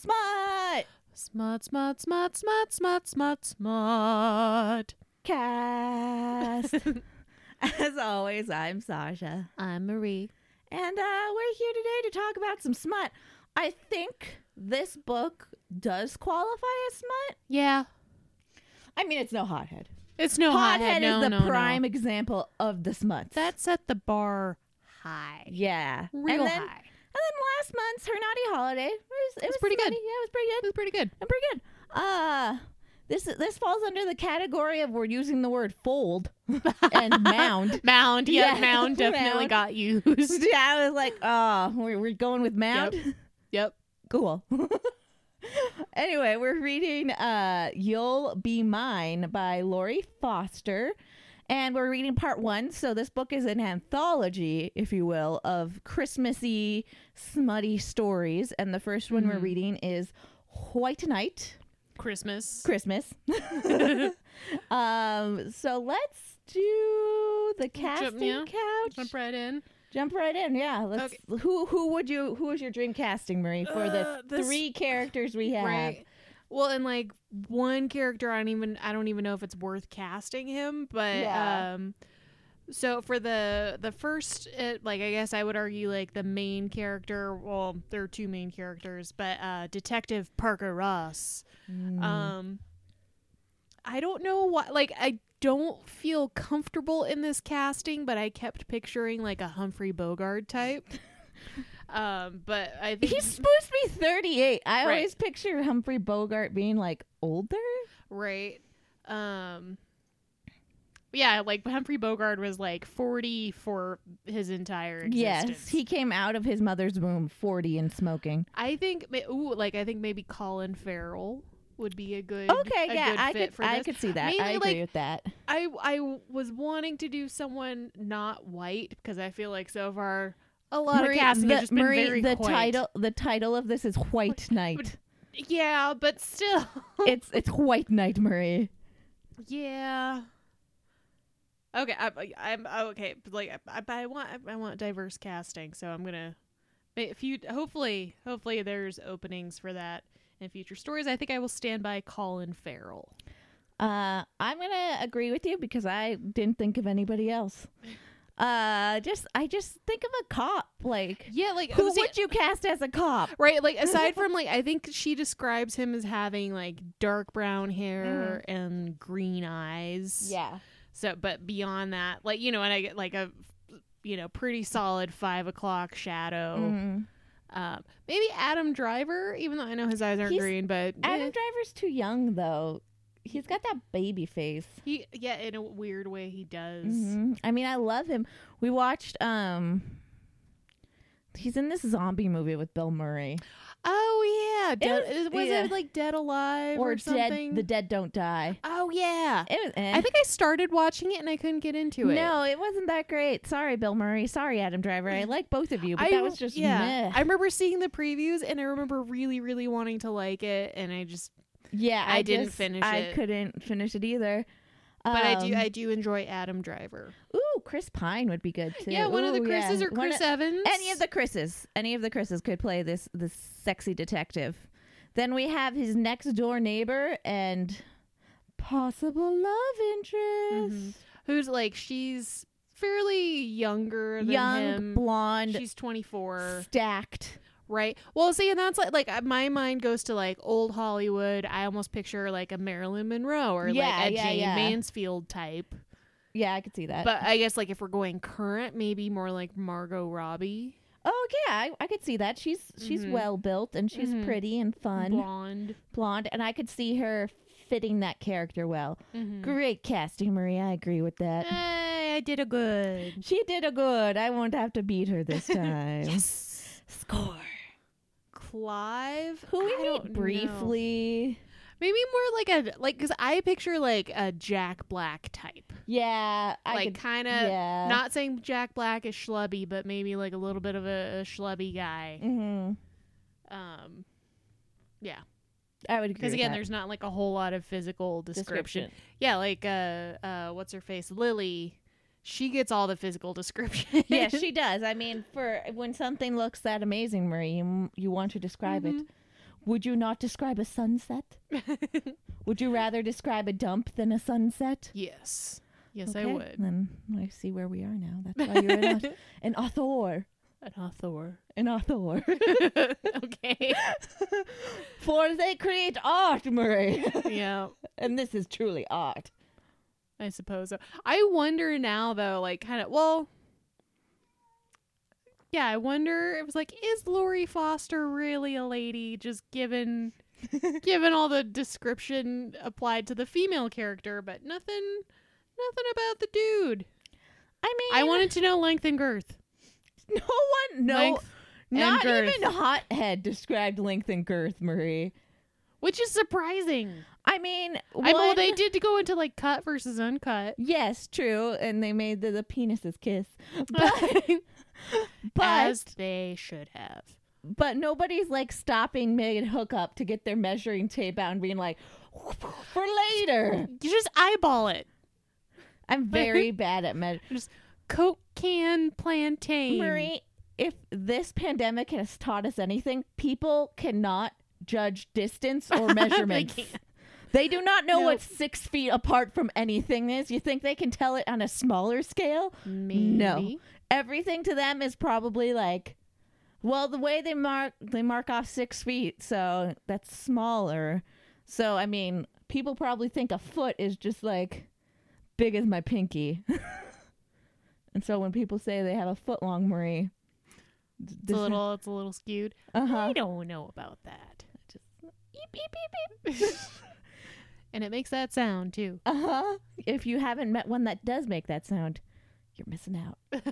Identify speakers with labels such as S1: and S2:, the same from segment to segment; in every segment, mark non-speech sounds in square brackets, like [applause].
S1: Smut
S2: Smut, smut, smut, smut, smut, smut, smut.
S1: cast. [laughs] As always, I'm Sasha.
S2: I'm Marie.
S1: And uh, we're here today to talk about some smut. I think this book does qualify as smut.
S2: Yeah.
S1: I mean, it's no hothead.
S2: It's no
S1: hothead
S2: hothead. No,
S1: is the
S2: no, no.
S1: prime example of the smuts.
S2: That set the bar high.
S1: yeah,
S2: Real high.
S1: And then last month's her naughty holiday. It was, it was
S2: pretty good.
S1: Yeah, it was pretty good.
S2: It was pretty good.
S1: And pretty good. Uh this this falls under the category of we're using the word fold [laughs] and mound.
S2: Mound, yeah,
S1: Yeah,
S2: mound [laughs] definitely
S1: mound.
S2: got used. [laughs]
S1: yeah, I was like, oh, we're, we're going with mound.
S2: Yep.
S1: Cool. anyway, we're reading uh Yule Be Mine by Lori Foster. And we're reading part one. So this book is an anthology, if you will, of Christmassy, smutty stories. And the first one we're
S2: Mhm.
S1: reading is White Knight.
S2: Christmas.
S1: Christmas. [laughs] [laughs] um, so let's do the casting
S2: yeah.
S1: couch.
S2: Jump right in.
S1: Jump right in, yeah. Let's. Who who would you who was your dream casting, Marie, for
S2: Uh,
S1: the
S2: this-
S1: three characters we have?
S2: Right. Well, and like one character, I don't even I don't even know if it's worth casting him, but
S1: Yeah.
S2: um, so for the the first, uh, like I guess I would argue like the main character. Well, there are two main characters, but uh, Detective Parker Ross.
S1: Mm.
S2: Um, I don't know why. Like I don't feel comfortable in this casting, but I kept picturing like a Humphrey Bogart type. [laughs] um, but I think
S1: He's supposed to be 38. I
S2: Right.
S1: always picture Humphrey Bogart being like older.
S2: Right. Um yeah, like Humphrey Bogart was like 40 for his entire existence.
S1: Yes, he came out of his mother's womb 40 and smoking.
S2: I think ooh, like I think maybe Colin Farrell would be a good
S1: Okay,
S2: a
S1: yeah,
S2: good
S1: I could I
S2: this.
S1: could see that.
S2: Maybe,
S1: I agree
S2: like,
S1: with that.
S2: I I was wanting to do someone not white because I feel like so far a lot
S1: Marie,
S2: of casting
S1: the,
S2: has just been
S1: Marie,
S2: very
S1: the
S2: white.
S1: title the title of this is White Knight.
S2: Yeah, but still. [laughs]
S1: it's it's White Knight, Marie.
S2: Yeah. Okay, I, I'm okay. Like, I, I, I want I want diverse casting, so I'm gonna. If you hopefully hopefully there's openings for that in future stories. I think I will stand by Colin Farrell.
S1: Uh, I'm gonna agree with you because I didn't think of anybody else. [laughs] Uh, just I just think of a cop. Like,
S2: Yeah, like
S1: who would you cast as a cop?
S2: right? Like [laughs] aside from like, I think she describes him as having like dark brown hair and green eyes.
S1: Yeah,
S2: So, but beyond that, like you know, and I get like a you know pretty solid five o'clock shadow.
S1: Mhm.
S2: Um, maybe Adam Driver, even though I know his eyes aren't
S1: He's-
S2: green, but
S1: Adam
S2: eh,
S1: Driver's too young though. He's got that baby face.
S2: he yeah, in a weird way he does.
S1: Mhm. I mean, I love him. We watched. Um, he's in this zombie movie with Bill Murray,
S2: Oh yeah, Dead,
S1: was-
S2: was
S1: yeah.
S2: it like Dead Alive or,
S1: or
S2: something?
S1: Dead. The Dead Don't Die.
S2: oh yeah,
S1: It was. eh.
S2: I think I started watching it and I couldn't get into it.
S1: No, it wasn't that great. Sorry, Bill Murray. Sorry, Adam Driver. I like both of you, but
S2: I
S1: that was just
S2: yeah.
S1: meh.
S2: I remember seeing the previews and I remember really, really wanting to like it, and I just
S1: yeah,
S2: I
S1: I,
S2: didn't
S1: just-
S2: finish
S1: I
S2: it.
S1: couldn't finish it either.
S2: but I do
S1: Um,
S2: I do enjoy Adam Driver.
S1: Ooh, Chris Pine would be good too.
S2: Yeah, one of the Chris's
S1: yeah.
S2: or Chris
S1: of-
S2: Evans.
S1: any of the Chris's, any of the Chris's could play this this sexy detective. Then we have his next door neighbor and possible love interest.
S2: Mhm. who's like she's fairly younger than
S1: Young,
S2: him.
S1: blonde,
S2: She's 24,
S1: stacked.
S2: Right? Well, see, and that's like like uh, my mind goes to like old Hollywood. I almost picture like a Marilyn Monroe or
S1: Yeah,
S2: like a
S1: yeah,
S2: Jane
S1: yeah.
S2: Mansfield type.
S1: Yeah, I could see that.
S2: But I guess like if we're going current, maybe more like Margot Robbie,
S1: oh yeah, I, I could see that. She's she's
S2: Mhm.
S1: well built and she's
S2: Mhm.
S1: pretty and fun,
S2: blonde.
S1: blonde, and I could see her fitting that character well.
S2: Mhm.
S1: Great casting, Marie. I agree with that.
S2: Hey, I did a good.
S1: She did a good. I won't have to beat her this [laughs] time.
S2: Yes.
S1: Score.
S2: Clive,
S1: Who we meet
S2: don't know.
S1: briefly.
S2: maybe more like a like because I picture like a Jack Black type.
S1: Yeah, I
S2: like kind of
S1: yeah.
S2: not saying Jack Black is schlubby, but maybe like a little bit of a, a schlubby guy.
S1: hmm
S2: Um, yeah,
S1: I would agree.
S2: because again, there's not like a whole lot of physical description.
S1: description.
S2: Yeah, like uh, uh, what's her face, Lily. She gets all the physical [laughs] description.
S1: yeah, she does. I mean, for when something looks that amazing, Marie, you, you want to describe it.
S2: Mhm.
S1: Would you not describe a sunset? [laughs] Would you rather describe a dump than a sunset?
S2: yes. Yes, I would.
S1: Then I see where we are now. That's why you're an, [laughs] an author.
S2: An author.
S1: An author.
S2: okay.
S1: For they create art, Murray.
S2: yeah.
S1: and this is truly art.
S2: I suppose so. I wonder now though, like kind of well Yeah, I wonder it was like, is Lori Foster really a lady just given [laughs] given all the description applied to the female character, but nothing nothing about the dude.
S1: I mean,
S2: I wanted to know length and girth. [laughs]
S1: no one, no,
S2: Length
S1: not even Hothead described length and girth, Marie.
S2: Which is surprising.
S1: I mean,
S2: I know
S1: one-
S2: they did go into like cut versus uncut.
S1: Yes, true, and they made the, the penises kiss, [laughs] but [laughs] but
S2: as they should have.
S1: but nobody's like stopping mid hookup to get their measuring tape out and being like, [laughs] for later.
S2: You just eyeball it.
S1: I'm very bad at med.
S2: Coke can plantain.
S1: Marie, if this pandemic has taught us anything, people cannot judge distance or measurements. They do not know what six feet apart from anything is. You think they can tell it on a smaller scale?
S2: Maybe.
S1: No. Everything to them is probably like, well, the way they mark they mark off six feet, so that's smaller. So I mean, people probably think a foot is just like big as my pinky. [laughs] and so when people say they have a foot long Marie,
S2: It's a little it's a little skewed.
S1: uh huh.
S2: I don't know about that.
S1: Just beep beep beep. [laughs]
S2: And it makes that sound too.
S1: Uh huh. If you haven't met one that does make that sound, you're missing out. Beep,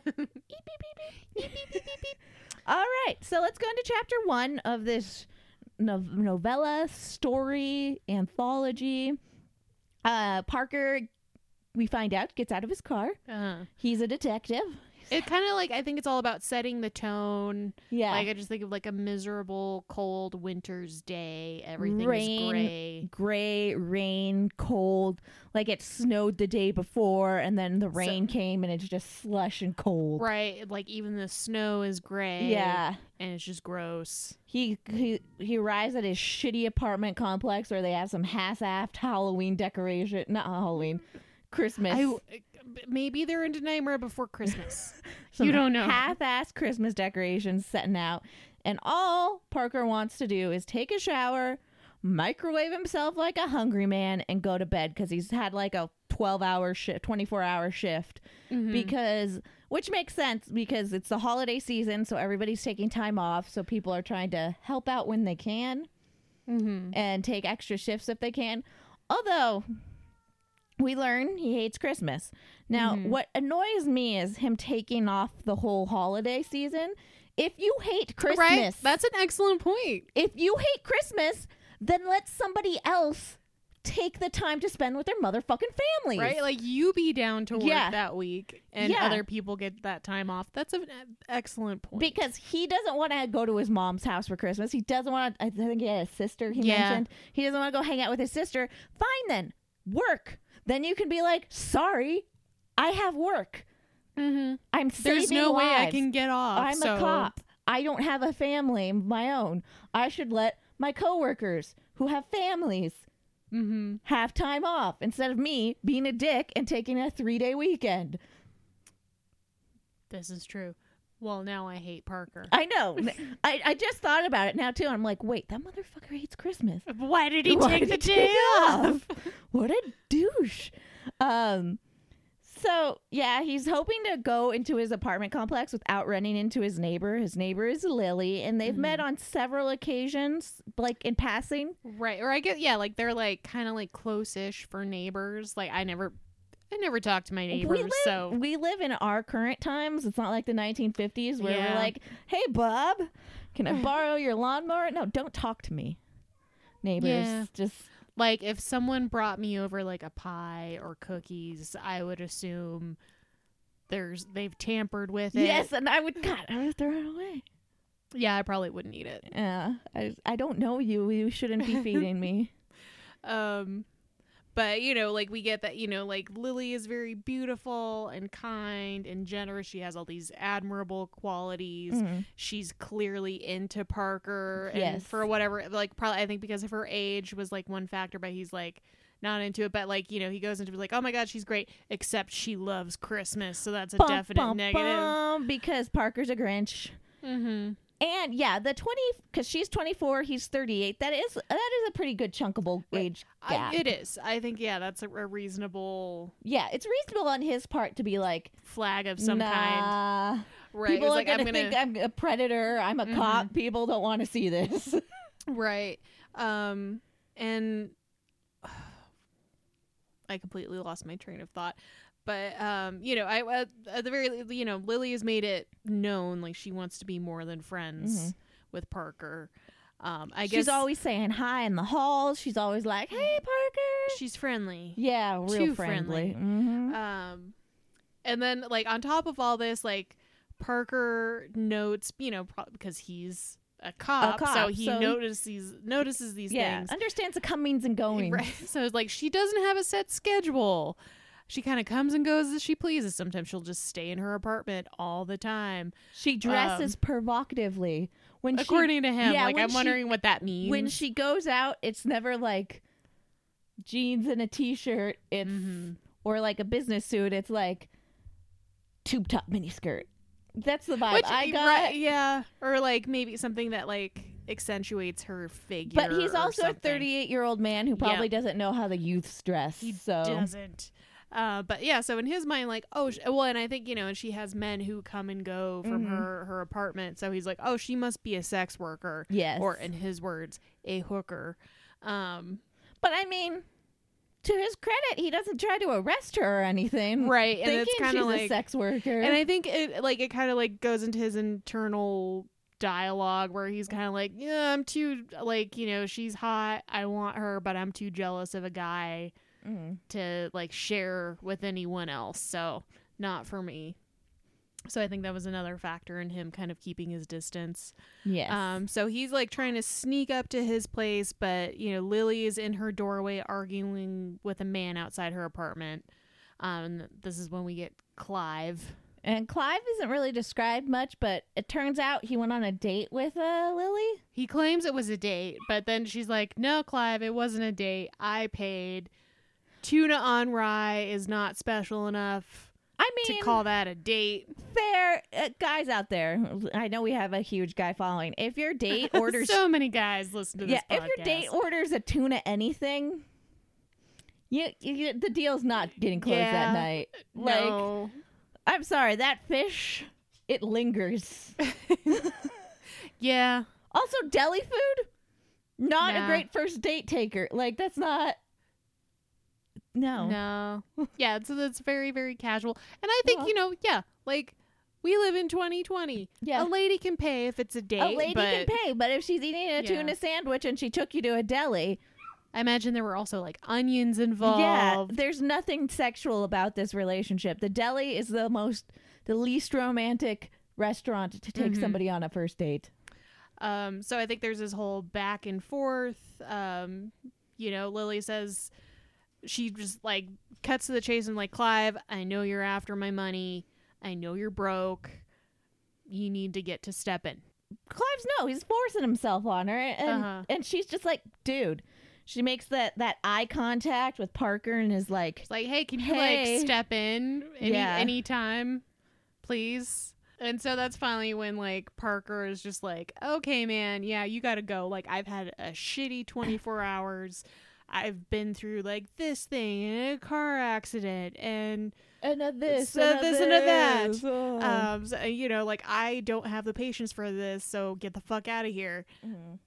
S1: beep, beep. All right, so let's go into chapter one of this no- novella story anthology. Uh, Parker, we find out, gets out of his car.
S2: Uh-huh.
S1: He's a detective.
S2: It kind of like I think it's all about setting the tone.
S1: Yeah.
S2: Like I just think of like a miserable, cold winter's day. Everything
S1: Rain.
S2: is gray.
S1: Gray, rain, cold. Like it snowed the day before, and then the rain came, and it's just slush and cold.
S2: Right, like even the snow is gray.
S1: Yeah.
S2: and it's just gross.
S1: He he he arrives at his shitty apartment complex where they have some half-assed Halloween decoration, not Halloween, Christmas.
S2: I maybe they're into Nightmare Before Christmas. [laughs] you don't know.
S1: Half-assed Christmas decorations setting out, and all Parker wants to do is take a shower, microwave himself like a hungry man, and go to bed because he's had like a 12-hour shift, 24-hour shift.
S2: Mhm.
S1: because which makes sense because it's the holiday season so everybody's taking time off so people are trying to help out when they can
S2: Mhm.
S1: and take extra shifts if they can although we learn he hates christmas now
S2: Mhm.
S1: what annoys me is him taking off the whole holiday season if you hate christmas
S2: Right, that's an excellent point.
S1: if you hate christmas then let somebody else take the time to spend with their motherfucking family.
S2: Right, like you be down to work
S1: Yeah.
S2: that week, and
S1: Yeah.
S2: other people get that time off. That's an excellent point.
S1: because he doesn't want to go to his mom's house for Christmas. He doesn't want to. I think he had a sister. He
S2: Yeah.
S1: mentioned he doesn't want to go hang out with his sister. Fine then, work. Then you can be like, sorry, I have work.
S2: hmm
S1: I'm
S2: there's no way I can get off.
S1: I'm
S2: so-
S1: a cop. I don't have a family of my own. I should let my coworkers who have families
S2: Mhm.
S1: have time off instead of me being a dick and taking a three day weekend.
S2: This is true. Well, now I hate Parker.
S1: I know. I, I just thought about it now too. I'm like, wait, that motherfucker hates Christmas.
S2: Why did he [laughs]
S1: Why
S2: take
S1: did
S2: the
S1: he
S2: day off?
S1: what a douche. Um so yeah, he's hoping to go into his apartment complex without running into his neighbor. His neighbor is Lily, and they've met on several occasions, like in passing.
S2: Right, or I guess yeah, like they're like kind of like close-ish for neighbors. Like I never, I never talked to my neighbors,
S1: we live
S2: so
S1: we live in our current times. It's not like the 1950s where
S2: Yeah.
S1: we're like, "Hey, Bob, can I [laughs] borrow your lawnmower?" No, don't talk to me, neighbors.
S2: Yeah.
S1: Just
S2: like if someone brought me over like a pie or cookies, I would assume there's they've tampered with it.
S1: yes, and I would God, I would throw it away.
S2: yeah, I probably wouldn't eat it.
S1: Yeah, I I don't know you. You shouldn't be feeding me. [laughs]
S2: Um, but you know, like we get that you know, like Lily is very beautiful and kind and generous. She has all these admirable qualities.
S1: Mhm.
S2: She's clearly into Parker, and
S1: Yes.
S2: for whatever, like probably I think because of her age was like one factor, but he's like not into it. But like you know, he goes into like, oh my god, she's great, except she loves Christmas, so that's a
S1: Bum,
S2: definite
S1: bum,
S2: negative.
S1: bum, because Parker's a Grinch.
S2: Mm-hmm.
S1: And yeah, the 20 cuz she's 24, he's 38. That is that is a pretty good chunkable age
S2: I,
S1: gap.
S2: it is. I think yeah, that's a, a reasonable
S1: yeah, it's reasonable on his part to be like
S2: flag of some
S1: nah,
S2: kind. Right.
S1: People are
S2: like,
S1: gonna,
S2: I'm gonna
S1: think I'm a predator. I'm a
S2: Mhm.
S1: cop. People don't want to see this. [laughs]
S2: Right. Um and [sighs] I completely lost my train of thought. But um, you know, I at, at the very you know, Lily has made it known like she wants to be more than friends
S1: Mhm.
S2: with Parker. Um, I
S1: she's
S2: guess
S1: always saying hi in the halls. She's always like, "Hey, Parker."
S2: she's friendly.
S1: yeah, real
S2: too
S1: friendly.
S2: friendly.
S1: Mhm.
S2: Um, and then like on top of all this, like Parker notes, you know, pro- because he's a cop, so
S1: cop,
S2: he
S1: so-
S2: notices these notices these
S1: yeah,
S2: things.
S1: understands the comings and goings.
S2: Right. [laughs] So it's like she doesn't have a set schedule. She kind of comes and goes as she pleases. Sometimes she'll just stay in her apartment all the time.
S1: She dresses provocatively when
S2: Um, According to him,
S1: yeah,
S2: like I'm
S1: she-
S2: wondering what that means.
S1: when she goes out. It's never like jeans and a t-shirt. It's
S2: Mhm.
S1: or like a business suit. It's like tube top miniskirt. That's the vibe
S2: Which,
S1: I got.
S2: right, yeah, or like maybe something that like accentuates her figure.
S1: But he's also a 38 year old man who probably doesn't know how the youths dress.
S2: He
S1: so
S2: doesn't. Uh, but yeah, so in his mind, like, oh, sh- well, and I think you know, and she has men who come and go from
S1: Mhm.
S2: her her apartment. So he's like, oh, she must be a sex worker,
S1: yes,
S2: or in his words, a hooker. Um,
S1: but I mean, to his credit, he doesn't try to arrest her or anything.
S2: right, and it's kind
S1: she's
S2: of
S1: a
S2: like,
S1: sex worker.
S2: and I think it like it kind of like goes into his internal dialogue where he's kind of like, yeah, I'm too like you know, she's hot, I want her, but I'm too jealous of a guy
S1: Mhm.
S2: to like share with anyone else. So not for me. So I think that was another factor in him kind of keeping his distance.
S1: yes,
S2: Um, so he's like trying to sneak up to his place, but you know Lily is in her doorway arguing with a man outside her apartment. Um, this is when we get Clive.
S1: and Clive isn't really described much, but it turns out he went on a date with uh, Lily.
S2: He claims it was a date, but then she's like, "No, Clive, it wasn't a date. I paid. Tuna on rye is not special enough
S1: I mean,
S2: to call that a date."
S1: fair uh, guys out there. I know we have a huge guy following. If your date [laughs] orders
S2: so many guys listen to this
S1: yeah, if your date orders a tuna anything, you, you the deal's not getting closed
S2: Yeah.
S1: that night. Like,
S2: no.
S1: I'm sorry, that fish, it lingers. [laughs]
S2: Yeah.
S1: also, deli food, not a great first date taker. Like, that's not. No.
S2: No. Yeah, so that's very, very casual. And I think,
S1: Well.
S2: you know, yeah, like we live in 2020.
S1: Yeah.
S2: A lady can pay if it's a date.
S1: a lady
S2: but
S1: can pay, but if she's eating a
S2: Yeah.
S1: tuna sandwich and she took you to a deli,
S2: I imagine there were also like onions involved.
S1: yeah, there's nothing sexual about this relationship. The deli is the most, the least romantic restaurant to take
S2: Mhm.
S1: somebody on a first date.
S2: Um, so I think there's this whole back and forth. Um, you know, Lily says she just like cuts to the chase and like Clive, I know you're after my money. I know you're broke. You need to get to stepping.
S1: Clive's no, he's forcing himself on her, and
S2: Uh-huh.
S1: and she's just like, dude. She makes that that eye contact with Parker and is like,
S2: It's like, hey, can you
S1: Hey.
S2: like step in any
S1: Yeah.
S2: anytime, please? And so that's finally when like Parker is just like, okay, man, yeah, you gotta go. Like I've had a shitty 24 hours. I've been through like this thing and a car accident and
S1: and a this,
S2: So
S1: and a
S2: this and a that.
S1: Oh.
S2: um so, you know like I don't have the patience for this so get the fuck out of here.
S1: Mhm.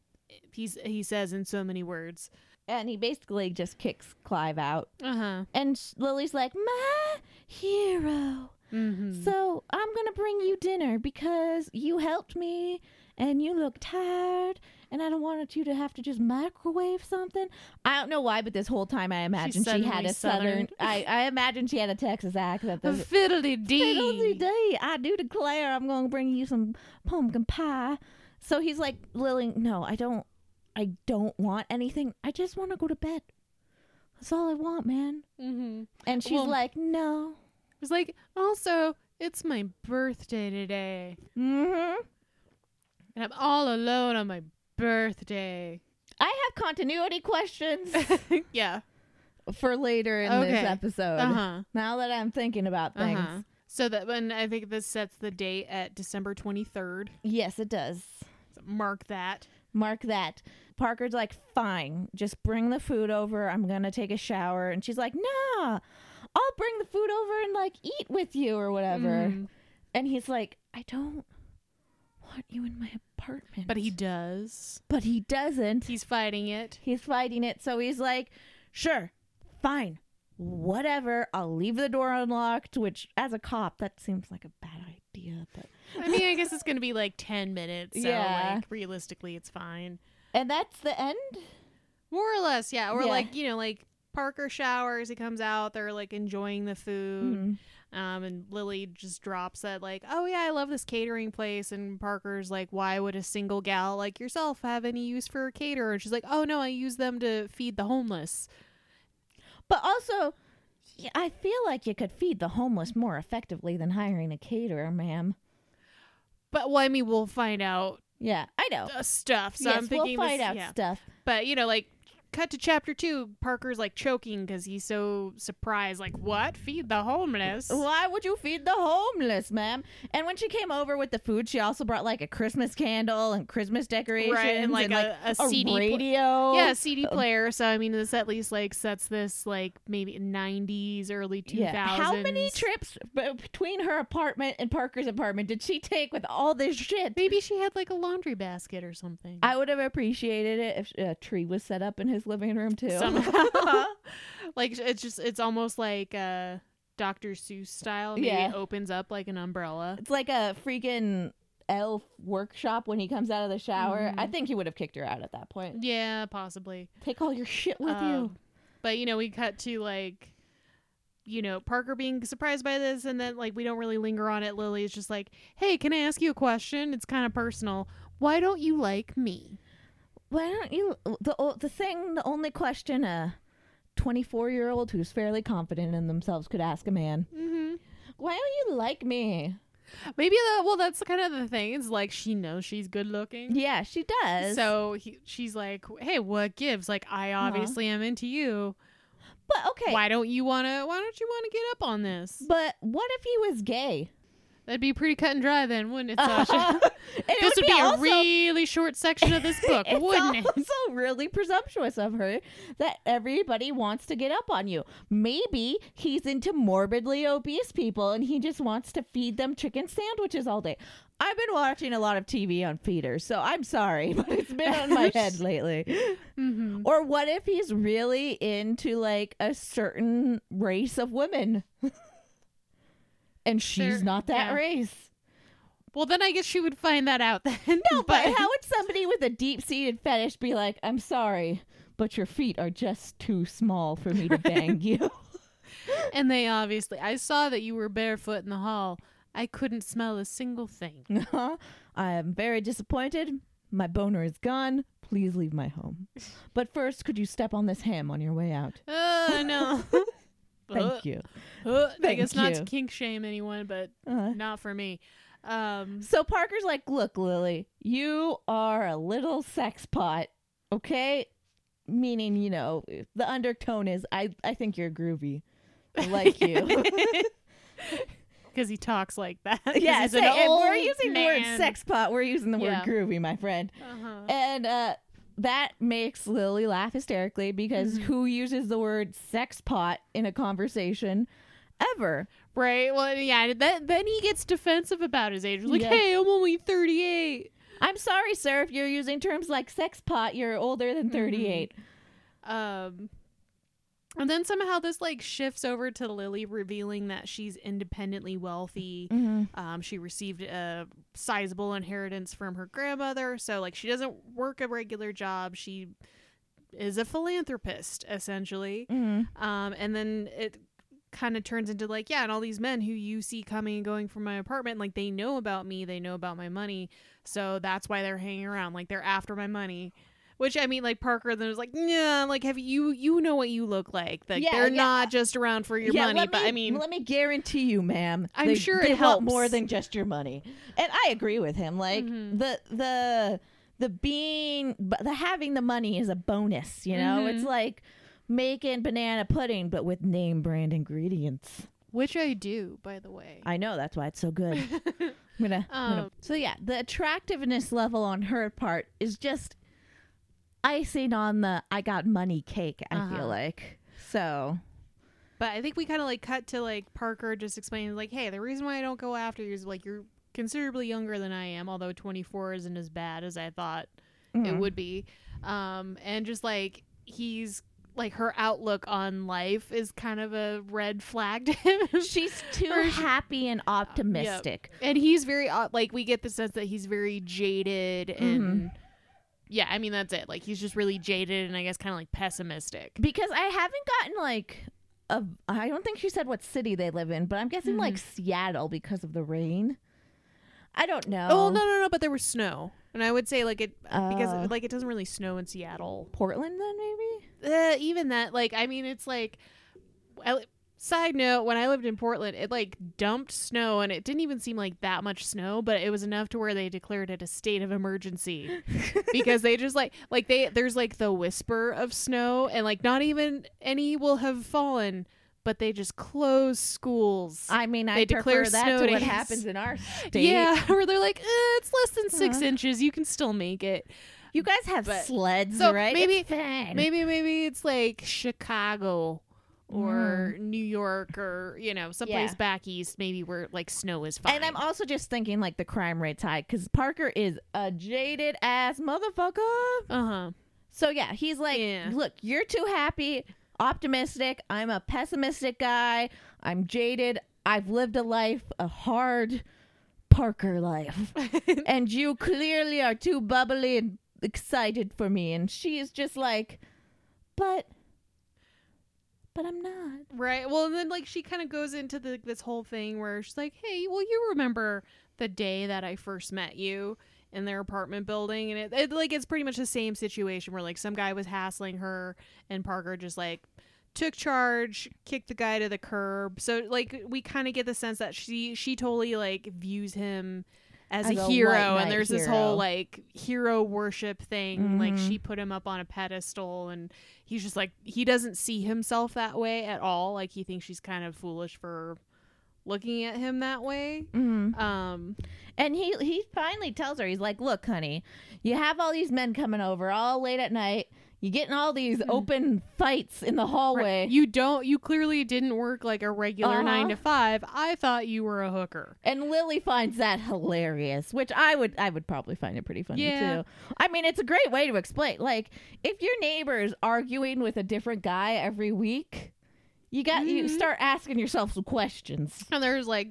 S2: He's he says in so many words.
S1: and he basically just kicks Clive out.
S2: Uh-huh.
S1: And Lily's like, my hero.
S2: Mhm.
S1: So I'm gonna bring you dinner because you helped me and you look tired and I don't want you to have to just microwave something. I don't know why, but this whole time I imagined she had a southern.
S2: southern.
S1: I I imagined she had a Texas accent. [laughs]
S2: A fiddly
S1: Fiddly
S2: dee.
S1: dee, I do declare I'm gonna bring you some pumpkin pie. So he's like, Lily, no, I don't I don't want anything. I just wanna go to bed. That's all I want, man.
S2: Mm-hmm.
S1: And she's
S2: Well-
S1: like, no.
S2: It's like, also, it's my birthday today.
S1: Mm-hmm.
S2: And I'm all alone on my birthday.
S1: I have continuity questions [laughs]
S2: yeah.
S1: for later in
S2: Okay.
S1: this episode.
S2: Uh-huh.
S1: Now that I'm thinking about things.
S2: Uh-huh. So that when I think this sets the date at December 23rd.
S1: Yes, it does.
S2: So mark that.
S1: Mark that. Parker's like, fine, just bring the food over. I'm going to take a shower. And she's like, nah, I'll bring the food over and like eat with you or whatever.
S2: Mhm.
S1: And he's like, I don't want you in my apartment.
S2: But he does.
S1: But he doesn't.
S2: He's fighting it.
S1: He's fighting it. So he's like, sure, fine, whatever. I'll leave the door unlocked, which as a cop, that seems like a bad idea. But
S2: I mean, I guess it's going to be like 10 minutes. So,
S1: Yeah.
S2: like, realistically, it's fine.
S1: And that's the end?
S2: More or less, yeah. Or
S1: Yeah.
S2: like, you know, like Parker showers, he comes out, they're like enjoying the food.
S1: Mhm.
S2: Um, and Lily just drops that, like, oh, yeah, I love this catering place. And Parker's like, why would a single gal like yourself have any use for a caterer? And she's like, oh, no, I use them to feed the homeless.
S1: But also, yeah, I feel like you could feed the homeless more effectively than hiring a caterer, ma'am.
S2: But, well, I mean, we'll find out
S1: Yeah, I know.
S2: uh, stuff. So
S1: yes,
S2: I'm thinking
S1: we'll find
S2: this,
S1: out
S2: yeah.
S1: stuff.
S2: But, you know, like, cut to chapter two. Parker's like choking because he's so surprised. Like, what? Feed the homeless?
S1: Why would you feed the homeless, ma'am? And when she came over with the food, she also brought like a Christmas candle and Christmas decorations
S2: Right, and like, a, a, CD pl-
S1: radio.
S2: Yeah, CD um, player. So I mean, this at least like sets this like maybe '90s, early 2000s.
S1: Yeah. How many trips between her apartment and Parker's apartment did she take with all this shit?
S2: Maybe she had like a laundry basket or something.
S1: I would have appreciated it if uh, a tree was set up in his living room too.
S2: Somehow, [laughs] like it's just it's almost like uh Dr. Seuss style. Maybe
S1: Yeah.
S2: it opens up like an umbrella.
S1: it's like a freaking elf workshop when he comes out of the shower. I
S2: Mhm.
S1: think he would have kicked her out at that point.
S2: Yeah, possibly.
S1: Take all your shit with you.
S2: Um, But you know, we cut to like you know, Parker being surprised by this and then like we don't really linger on it. Lily is just like, "Hey, can I ask you a question? It's kind of personal. Why don't you like me?"
S1: Why don't you the the thing the only question a 24 year old who's fairly confident in themselves could ask a man
S2: Mhm.
S1: why don't you like me
S2: Maybe the well, that's kind of the thing. It's like she knows she's good looking.
S1: yeah she does
S2: So he, she's like, "Hey, what gives? Like, I obviously am into you.
S1: but okay
S2: Why don't you want to? Why don't you want to get up on this?
S1: but what if he was gay
S2: That'd be pretty cut and dry, then, wouldn't it, [laughs] Sasha?
S1: It
S2: this would
S1: be
S2: be, a really short section of this [laughs] book, wouldn't it?
S1: also really presumptuous of her that everybody wants to get up on you. Maybe he's into morbidly obese people and he just wants to feed them chicken sandwiches all day. I've been watching a lot of TV on feeders, so I'm sorry, [laughs] but it's been on my head lately.
S2: Mm-hmm.
S1: Or what if he's really into like a certain race of women? And she's
S2: Sure,
S1: not that
S2: yeah.
S1: race.
S2: Well, then I guess she would find that out then. [laughs]
S1: No, but how would somebody with a deep seated fetish be like, I'm sorry, but your feet are just too small for me to [laughs] bang you?
S2: and they obviously, I saw that you were barefoot in the hall. I couldn't smell a single thing. [laughs]
S1: I am very disappointed. My boner is gone. Please leave my home. But first, could you step on this ham on your way out?
S2: Uh, no.
S1: Thank you.
S2: I
S1: Thank
S2: guess not
S1: you.
S2: to kink shame anyone, but
S1: Uh,
S2: not for me. Um,
S1: so Parker's like, Look, Lily, you are a little sex pot, okay? Meaning, you know, the undertone is, I, I think you're groovy. I like [laughs] you.
S2: because he talks like that. [laughs] 'Cause
S1: yeah,
S2: he's
S1: say,
S2: an
S1: we're using the word sex pot, we're using the
S2: Yeah.
S1: word groovy, my friend.
S2: Uh-huh.
S1: And uh, that makes Lily laugh hysterically because
S2: Mhm.
S1: who uses the word sex pot in a conversation ever?
S2: Right. Well, yeah. That, then he gets defensive about his age. Like,
S1: Yeah.
S2: hey, I'm only 38.
S1: I'm sorry, sir, if you're using terms like sex pot, you're older than 38.
S2: Um, and then somehow this like shifts over to Lily revealing that she's independently wealthy.
S1: Mhm.
S2: Um, she received a sizable inheritance from her grandmother, so like she doesn't work a regular job. She is a philanthropist essentially.
S1: Mhm.
S2: Um, and then it kind of turns into like, yeah, and all these men who you see coming and going from my apartment, like they know about me, they know about my money, so that's why they're hanging around. Like they're after my money. Which I mean, like Parker then was like, yeah, like have you you know what you look like? Like
S1: Yeah,
S2: they're
S1: yeah.
S2: not just around for your
S1: yeah,
S2: money, but
S1: me,
S2: I mean,
S1: let me guarantee you, ma'am.
S2: I'm
S1: they-
S2: sure it
S1: want more than just your money, and I agree with him. Like
S2: Mhm.
S1: the the the being, the having the money is a bonus. You know,
S2: Mhm.
S1: it's like making banana pudding, but with name brand ingredients.
S2: which I do, by the way.
S1: I know that's why it's so good. [laughs] I'm gonna, I'm gonna-
S2: Um,
S1: So yeah, the attractiveness level on her part is just icing on the I got money cake. I
S2: Uh-huh.
S1: feel like so.
S2: But I think we kind of like cut to like Parker just explaining like, hey, the reason why I don't go after you is like you're considerably younger than I am, although 24 isn't as bad as I thought it
S1: Mhm.
S2: would be. Um, and just like he's like her outlook on life is kind of a red flag to him. [laughs]
S1: She's too
S2: Or
S1: happy and optimistic.
S2: and he's very like we get the sense that he's very jaded and yeah, I mean that's it. Like he's just really jaded and I guess kind of like pessimistic.
S1: Because I haven't gotten like a I don't think she said what city they live in, but I'm guessing like Seattle because of the rain. I don't know.
S2: Oh no no no! But there was snow, and I would say like it because
S1: Oh.
S2: like it doesn't really snow in Seattle.
S1: Portland then maybe?
S2: Uh, even that, like I mean, it's like. Side note: When I lived in Portland, it like dumped snow, and it didn't even seem like that much snow, but it was enough to where they declared it a state of emergency [laughs] because they just like like they there's like the whisper of snow, and like not even any will have fallen, but they just close schools.
S1: I mean, I
S2: They declare
S1: that to what happens in our state.
S2: yeah, [laughs] where they're like, eh, it's less than 6
S1: Uh-huh.
S2: inches. You can still make it.
S1: You guys have
S2: But-
S1: sleds,
S2: so
S1: right?
S2: maybe-. Maybe maybe it's like Chicago or
S1: Mm.
S2: New York or you know someplace
S1: Yeah.
S2: back east maybe where like snow is fine.
S1: And I'm also just thinking like the crime rate's high because Parker is a jaded ass motherfucker.
S2: uh huh.
S1: So yeah, he's like,
S2: Yeah.
S1: look, you're too happy, optimistic. I'm a pessimistic guy. I'm jaded. I've lived a life, a hard Parker life. [laughs] and you clearly are too bubbly and excited for me. And she is just like, but, but I'm not.
S2: right. Well, and then like she kind of goes into the this whole thing where she's like, "Hey, well, you remember the day that I first met you?" in their apartment building and it, it like it's pretty much the same situation where like some guy was hassling her and Parker just like took charge, kicked the guy to the curb. So like we kind of get the sense that she she totally like views him as,
S1: As
S2: a,
S1: a
S2: hero and there's this whole like hero worship thing like
S1: Mhm.
S2: she put him up on a pedestal and he's just like he doesn't see himself that way at all like he thinks she's kind of foolish for looking at him that way
S1: Mm.
S2: um
S1: And he he finally tells her, he's like, "Look, honey, you have all these men coming over all late at night. You getting all these open fights in the hallway."
S2: you don't you clearly didn't work like a regular
S1: Uh-huh.
S2: 9 to 5 i thought you were a hooker
S1: And Lily finds that hilarious, which I would I would probably find it pretty funny
S2: Yeah.
S1: too. I mean, it's a great way to explain. Like, if your neighbor's arguing with a different guy every week, you got you
S2: Mhm.
S1: start asking yourself some questions.
S2: and there's like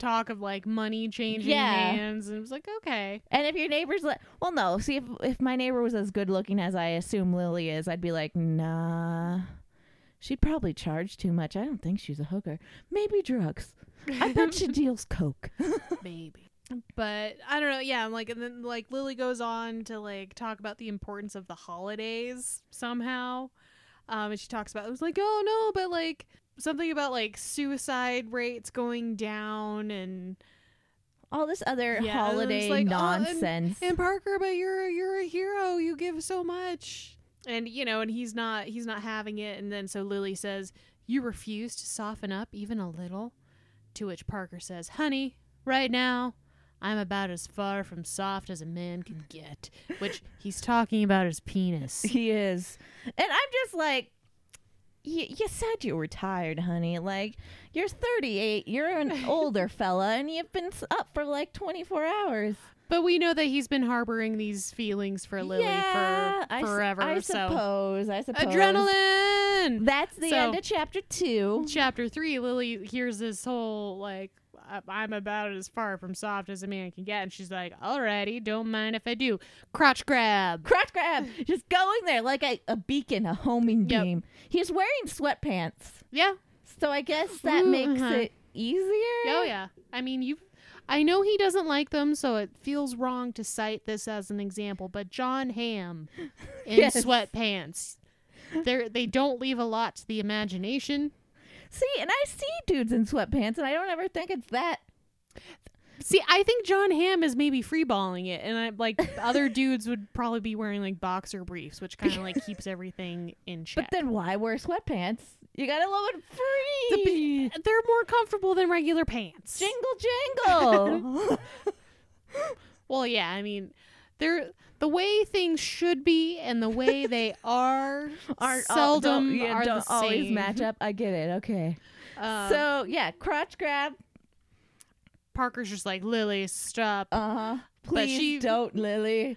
S2: talk of like money changing
S1: Yeah.
S2: hands and it was like okay
S1: And if your neighbor's like, well, no. See, if if my neighbor was as good looking as I assume Lily is, I'd be like, nah. She'd probably charge too much. I don't think she's a hooker. Maybe drugs. I bet she [laughs] deals coke. [laughs]
S2: maybe but i don't know yeah and like and then like lily goes on to like talk about the importance of the holidays somehow um and she talks about it was like oh no but like something about like suicide rates going down and
S1: All this other
S2: Yeah,
S1: holiday
S2: like, oh, and-
S1: nonsense.
S2: and parker but you're you're a hero. You give so much. And you know and he's not he's not having it. And then so lily says you refuse to soften up even a little? To which parker says honey right now i'm about as far from soft as a man can get which he's talking about his penis.
S1: He is. And I'm just like, you, you said you were tired, honey. Like, you're 38, you're an [laughs] older fella, and you've been up for like 24 hours.
S2: but we know that he's been harboring these feelings for lily
S1: yeah,
S2: for forever
S1: I
S2: so
S1: suppose. I suppose.
S2: adrenaline
S1: That's the
S2: So-
S1: end of chapter two.
S2: chapter three, Lily hears this whole like "I- I'm about as far from soft as a man can get, and she's like, "Alrighty, don't mind if I do." Crotch grab. [laughs]
S1: Crotch grab, just going there like a, a beacon, a homing
S2: Yep.
S1: beam. He's wearing sweatpants,
S2: Yeah.
S1: so I guess that
S2: Ooh,
S1: makes
S2: uh-huh.
S1: it easier.
S2: Oh yeah. I mean, you. I know he doesn't like them, so it feels wrong to cite this as an example. But Jon Hamm [laughs] in
S1: Yes.
S2: sweatpants, they they don't leave a lot to the imagination.
S1: See, and I see dudes in sweatpants, and I don't ever think it's that.
S2: See, I think Jon Hamm is maybe freeballing it, and I like other [laughs] dudes would probably be wearing like boxer briefs, which kind of like [laughs] keeps everything in check.
S1: But then why wear sweatpants? You gotta love it
S2: The
S1: free.
S2: they're more comfortable than regular pants.
S1: jingle jangle. [laughs]
S2: Well, yeah, I mean, they're the way things should be and the way they [laughs] are
S1: Aren't all-
S2: seldom
S1: don't, yeah,
S2: are
S1: don't
S2: the
S1: always
S2: same.
S1: match up. I get it. Okay.
S2: Um,
S1: so yeah, crotch grab.
S2: Parker's just like Lily, stop.
S1: Uh huh. Please
S2: she-
S1: don't, Lily.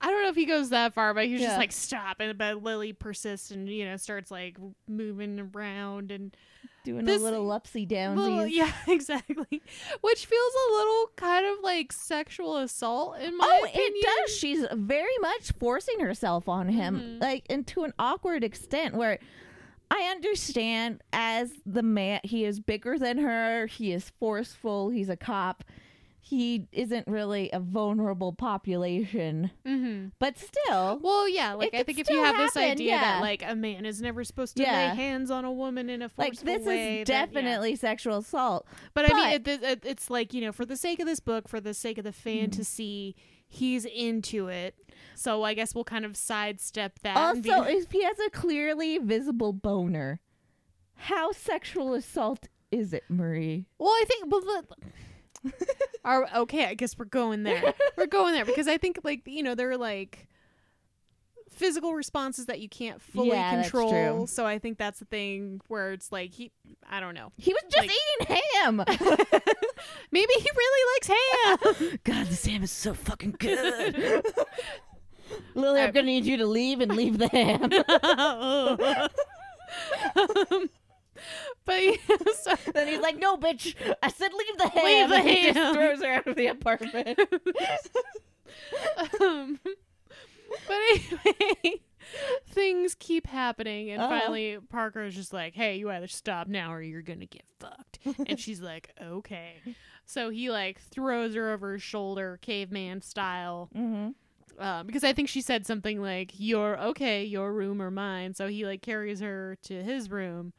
S2: I don't know if he goes that far, but he's
S1: Yeah.
S2: just like stop, and but Lily persists and you know starts like moving around and
S1: Doing
S2: This-
S1: a little upsy downsies.
S2: Little- yeah, [laughs] exactly. Which feels a little kind of like sexual assault in my opinion.
S1: Oh,
S2: opinion.
S1: it does. She's very much forcing herself on him,
S2: Mhm.
S1: like, and to an awkward extent where I understand as the man, he is bigger than her, he is forceful, he's a cop. He isn't really a vulnerable population,
S2: Mm-hmm.
S1: but still,
S2: Well, yeah, like I think if you have this idea
S1: yeah.
S2: that like a man is never supposed to
S1: Yeah.
S2: lay hands on a woman in a
S1: like,
S2: forceful
S1: this
S2: way,
S1: is
S2: then, yeah.
S1: definitely sexual assault.
S2: But, I mean, it, it, it's like you know, for the sake of this book, for the sake of the fantasy, he's into it. So I guess we'll kind of sidestep that. and be-
S1: Also, if he has a clearly visible boner, how sexual assault is it, Marie?
S2: well, I think. Well, [laughs] are okay. I guess we're going there. we're going there because I think like you know they're like physical responses that you can't fully
S1: Yeah,
S2: control. So I think that's the thing where it's like he. I don't know.
S1: He was just
S2: Like-
S1: eating ham. [laughs] [laughs]
S2: Maybe he really likes ham.
S1: God, this ham is so fucking good. Lily, I'm
S2: I-
S1: gonna need you to leave and leave the ham.
S2: um, but [laughs]
S1: then he's like, "No, bitch! I said leave the ham."
S2: Leave the
S1: and he
S2: ham.
S1: just throws her out of the apartment. [laughs]
S2: um, but anyway, [laughs] things keep happening, and
S1: Uh-huh.
S2: finally Parker is just like, "Hey, you either stop now or you're gonna get fucked." and she's like, "Okay." So he like throws her over his shoulder, caveman style,
S1: mm-hmm.
S2: uh, because I think she said something like, "Your okay, your room or mine." So he like carries her to his room,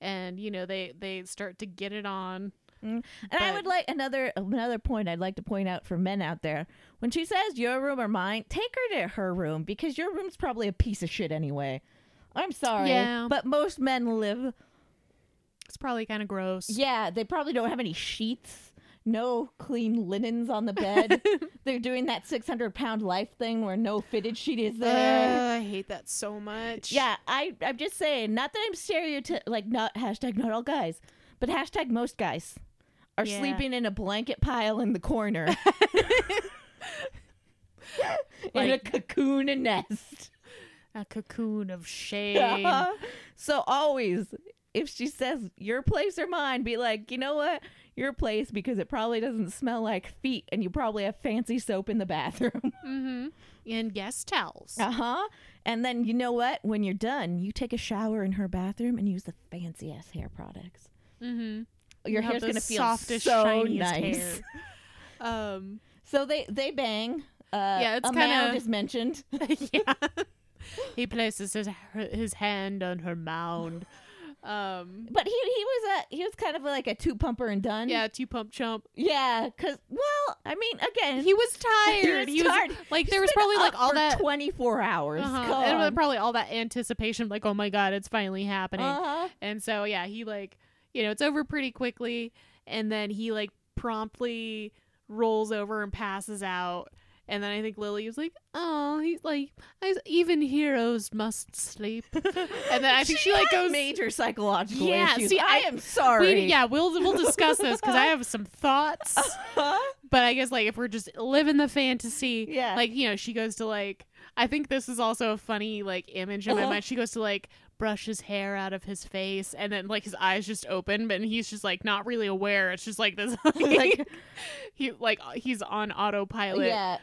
S2: and you know they they start to get it on. Mm.
S1: And I would like another another point I'd like to point out for men out there. When she says your room or mine, take her to her room because your room's probably a piece of shit anyway. I'm sorry,
S2: Yeah.
S1: but most men live.
S2: It's probably kind of gross.
S1: Yeah, they probably don't have any sheets, no clean linens on the bed. [laughs] They're doing that 600 pound life thing where no fitted sheet is there.
S2: Uh, I hate that so much.
S1: Yeah, I I'm just saying, not that I'm stereotyp like not hashtag not all guys, but hashtag most guys are
S2: Yeah.
S1: sleeping in a blanket pile in the corner. [laughs] [laughs] in a cocoon and nest.
S2: a cocoon of shame.
S1: so always if she says your place or mine, be like, you know what? Your place because it probably doesn't smell like feet and you probably have fancy soap in the bathroom. [laughs]
S2: mm-hmm. And guest towels.
S1: uh-huh. And then you know what? When you're done, you take a shower in her bathroom and use the fancy ass hair products.
S2: Mm-hmm.
S1: Your
S2: have
S1: hair's gonna feel
S2: softest,
S1: so nice. [laughs]
S2: Um,
S1: So they they bang. Uh,
S2: Yeah, it's kinda-
S1: mound is mentioned. [laughs]
S2: yeah. he places his his hand on her mound. Um,
S1: But he he was a he was kind of like a two pumper and done.
S2: yeah, two pump chump.
S1: yeah. Cause well, I mean, again,
S2: He was tired.
S1: He was tired.
S2: like
S1: he's
S2: there was probably like all that.
S1: twenty four hours.
S2: Uh-huh. And probably all that anticipation, like, oh my god, it's finally happening.
S1: Uh-huh.
S2: And so yeah, he like you know, it's over pretty quickly and then he like promptly rolls over and passes out. And then I think Lily was like, "Oh, he's like, I, even heroes must sleep." [laughs] And then I think she, like
S1: had
S2: goes,
S1: major psychological
S2: Yeah,
S1: issues.
S2: see,
S1: I,
S2: I-
S1: am sorry.
S2: we, "Yeah, we'll we'll discuss this because I [laughs] have some thoughts."
S1: Huh?
S2: But I guess like if we're just living the fantasy,
S1: Yeah.
S2: like you know, she goes to like. I think this is also a funny like image in my
S1: Uh-huh.
S2: mind. She goes to like brush his hair out of his face, and then like his eyes just open, but he's just like not really aware. It's just like this, [laughs] like
S1: Like-
S2: he like he's on autopilot,
S1: yeah.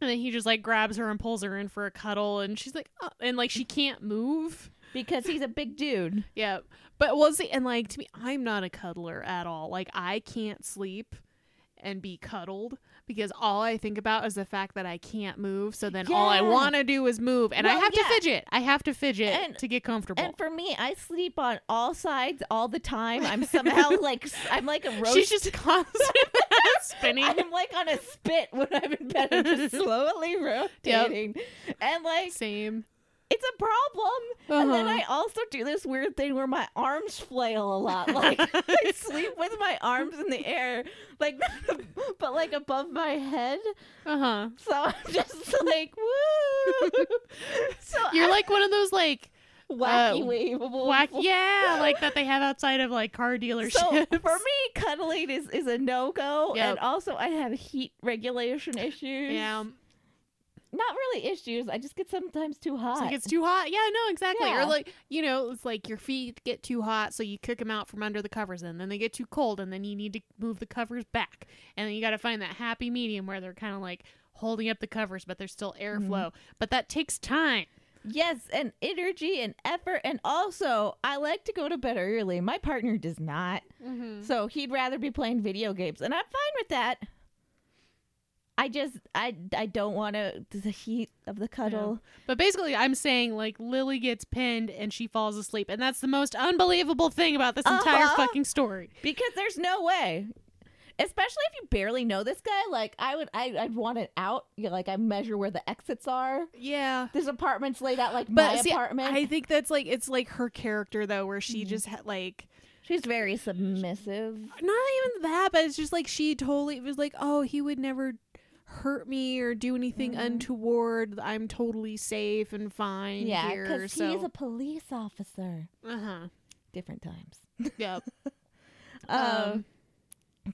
S2: And then he just like grabs her and pulls her in for a cuddle, and she's like, oh, and like she can't move.
S1: Because he's a big dude. [laughs]
S2: Yeah, but well, see, and like to me, I'm not a cuddler at all. Like I can't sleep and be cuddled because all I think about is the fact that I can't move. So then all I want to do is move, and I have
S1: yeah.
S2: to fidget. I have to fidget
S1: And-
S2: to get comfortable.
S1: And for me, I sleep on all sides all the time. I'm somehow [laughs] like I'm like a roast.
S2: She's just [laughs] constantly [laughs] spinning.
S1: I'm like on a spit when I'm in bed, I'm just [laughs] slowly rotating, and like
S2: Same.
S1: it's a problem. And then
S2: Uh-huh.
S1: I also do this weird thing where my arms flail a lot. [laughs] Like I sleep with my arms in the air, like but like above my head.
S2: Uh huh.
S1: So I'm just like woo. So
S2: You're
S1: I'm
S2: like one of those like
S1: wacky
S2: uh,
S1: waveable.
S2: whack, yeah, like that they have outside of like car dealerships.
S1: So for me, cuddling is, is a no go,
S2: Yep.
S1: and also I have heat regulation issues.
S2: yeah,
S1: not really issues. I just get sometimes too hot.
S2: it's like it's too hot. Yeah, no, exactly.
S1: Yeah.
S2: Or like you know, it's like your feet get too hot, so you kick them out from under the covers, and then they get too cold, and then you need to move the covers back, and then you got to find that happy medium where they're kind of like holding up the covers, but there's still
S1: Mm-hmm.
S2: airflow. But that takes time.
S1: Yes, and energy and effort, and also I like to go to bed early. My partner does not,
S2: Mm-hmm.
S1: so he'd rather be playing video games, and I'm fine with that. I just I I don't want to the heat of the cuddle.
S2: But basically, I'm saying like Lily gets pinned and she falls asleep, and that's the most unbelievable thing about this entire
S1: Uh-huh.
S2: fucking story.
S1: because there's no way especially if you barely know this guy like i would I, i'd want it out you know, like i measure where the exits are
S2: Yeah.
S1: this apartment's laid out like
S2: But
S1: my
S2: see,
S1: apartment
S2: I think that's like it's like her character though, where she just had like
S1: she's very submissive
S2: not even that, but it's just like she totally was like, oh, he would never hurt me or do anything
S1: Mhm.
S2: untoward. I'm totally safe and fine
S1: yeah because
S2: So
S1: he's a police officer
S2: uh huh.
S1: different times
S2: Yep. [laughs]
S1: um
S2: Um,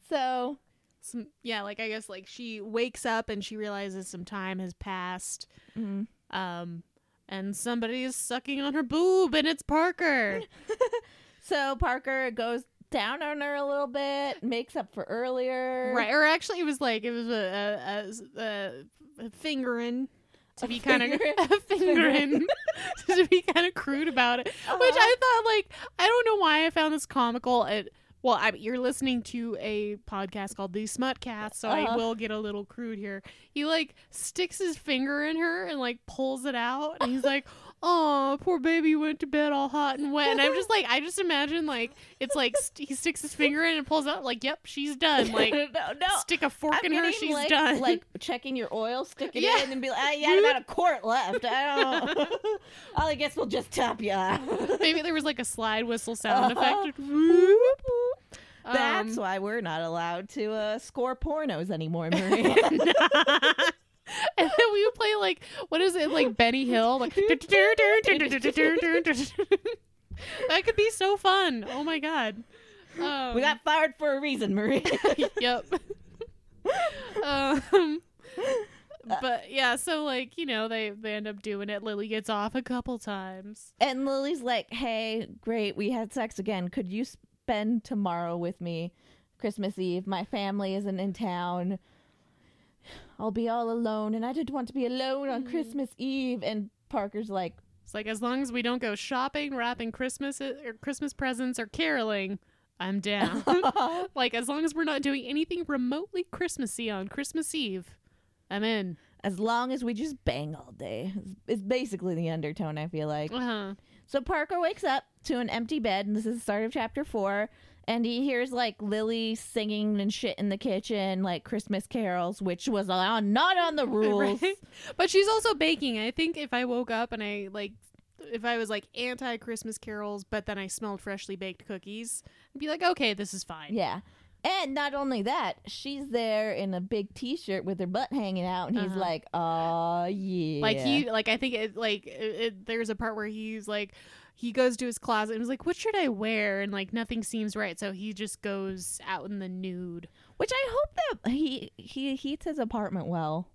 S1: so
S2: some, yeah, like I guess like she wakes up and she realizes some time has passed.
S1: mm.
S2: Um, and somebody is sucking on her boob, and it's Parker. [laughs]
S1: so parker goes down on her a little bit makes up for earlier
S2: right, or actually, it was like it was a, a, a, a fingering. To
S1: A
S2: be kind of [laughs] a fingering, [laughs] to be kind of crude about it, which
S1: Uh-huh.
S2: I thought like I don't know why I found this comical. It, well, I, you're listening to a podcast called The Smutcast, so I
S1: Uh-huh.
S2: will get a little crude here. He like sticks his finger in her and like pulls it out, and he's like, "Oh, poor baby went to bed all hot and wet." And I'm just like, I just imagine like it's like st- he sticks his finger in and pulls out, like, "Yep, she's done." Like, [laughs]
S1: no no
S2: stick a fork
S1: I'm
S2: in her, she's
S1: like,
S2: done.
S1: Like checking your oil, stick it
S2: Yeah.
S1: in, and be like, ah, yeah, about a quart left. I don't. know. [laughs] I guess we'll just top you off.
S2: Maybe there was like a slide whistle sound
S1: Uh-huh.
S2: effect. Whoop.
S1: That's
S2: Um,
S1: why we're not allowed to uh, score pornos anymore, [laughs] Marie. [laughs]
S2: and then we would play like what is it like Benny Hill like [laughs] that could be so fun. Oh my god. Um,
S1: we got fired for a reason, Marie. [laughs]
S2: yep. um, but yeah, so like you know they they end up doing it. Lily gets off a couple times.
S1: and Lily's like, "Hey, great, we had sex again. Could you spend tomorrow with me, Christmas Eve? My family isn't in town. I'll be all alone, and I didn't want to be alone on Christmas Eve." And Parker's like,
S2: It's like as long as we don't go shopping, wrapping Christmas or Christmas presents or caroling, I'm down. [laughs] [laughs] like as long as we're not doing anything remotely Christmassy on Christmas Eve, I'm in.
S1: as long as we just bang all day. It's- It's basically the undertone, I feel like.
S2: Uh-huh.
S1: So Parker wakes up to an empty bed, and this is the start of chapter four. And he hears like Lily singing and shit in the kitchen, like Christmas carols, which was on not on the [laughs] rules.
S2: Right? But she's also baking. I think if I woke up and I like if I was like anti Christmas carols, but then I smelled freshly baked cookies, I'd be like, okay, this is fine.
S1: Yeah. And not only that, she's there in a big T-shirt with her butt hanging out, and he's
S2: Uh-huh.
S1: like, "Oh yeah."
S2: Like he, like I think it, like it, it, there's a part where he's like, he goes to his closet and was like, "What should I wear?" And like nothing seems right, so he just goes out in the nude.
S1: Which I hope that he he heats his apartment well.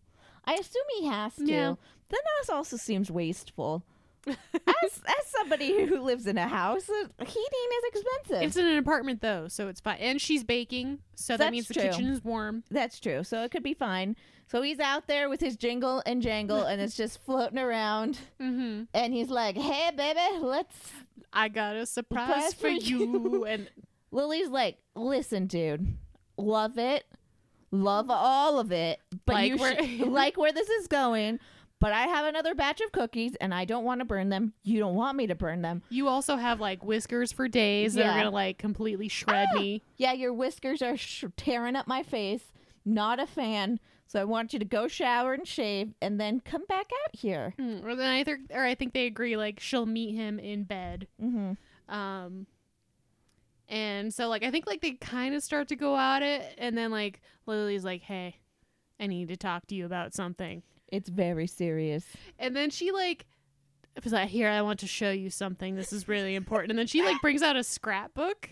S1: I assume he has to.
S2: Yeah.
S1: Then that also seems wasteful. As as somebody who lives in a house, uh, heating is expensive.
S2: It's in an apartment though, so it's fine. And she's baking, so that
S1: That's
S2: means the
S1: true.
S2: kitchen is warm.
S1: That's true. So it could be fine. So he's out there with his jingle and jangle, and it's just floating around.
S2: Mm-hmm.
S1: And he's like, "Hey, baby, let's."
S2: I got a surprise
S1: Surprise
S2: for you, [laughs] and [laughs]
S1: Lily's like, "Listen, dude, love it. love all of it, but
S2: Like
S1: you
S2: where-
S1: should, like where this is going. But I have another batch of cookies, and I don't want to burn them. You don't want me to burn them.
S2: You also have like whiskers for days that are gonna like completely shred
S1: Ah!
S2: me.
S1: Yeah, your whiskers are sh- tearing up my face. Not a fan. So I want you to go shower and shave, and then come back out here.
S2: Hmm, Or then I think, or I think they agree like she'll meet him in bed.
S1: hmm
S2: Um, and so like I think like they kind of start to go at it, and then like Lily's like, "Hey, I need to talk to you about something,"
S1: It's very serious.
S2: and then she like. Was like, here, I want to show you something. This is really important. And then she like brings out a scrapbook.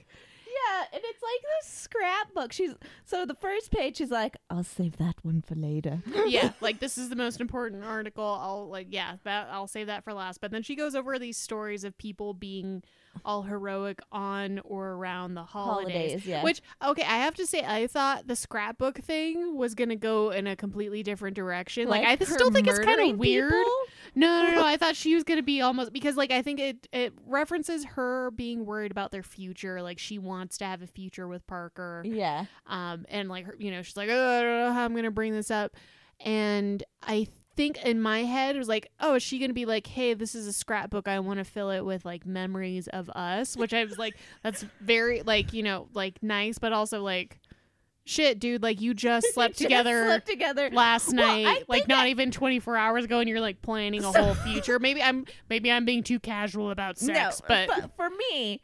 S1: Yeah, and it's like this scrapbook. She's so the first page. She's like, "I'll save that one for later." [laughs]
S2: yeah, [laughs] like this is the most important article. I'll like yeah, that I'll save that for last. But then she goes over these stories of people being all heroic on or around the holidays.
S1: Holidays, yeah.
S2: Which okay, I have to say I thought the scrapbook thing was gonna go in a completely different direction. Like, I still think it's kind of weird.
S1: people?
S2: No, no, no. I thought she was gonna be almost because like I think it it references her being worried about their future. Like she wants to have a future with Parker
S1: Yeah.
S2: um and like her you know she's like oh, i don't know how i'm gonna bring this up and i think in my head it was like oh is she gonna be like hey this is a scrapbook i want to fill it with like memories of us which i was like that's very like you know like nice but also like shit dude like you just [laughs] slept
S1: Just
S2: together
S1: Slept together.
S2: last
S1: Well,
S2: night like not
S1: I-
S2: even 24 hours ago and you're like planning a
S1: So-
S2: whole future [laughs] maybe i'm maybe i'm being too casual about sex
S1: no,
S2: but
S1: for, for me,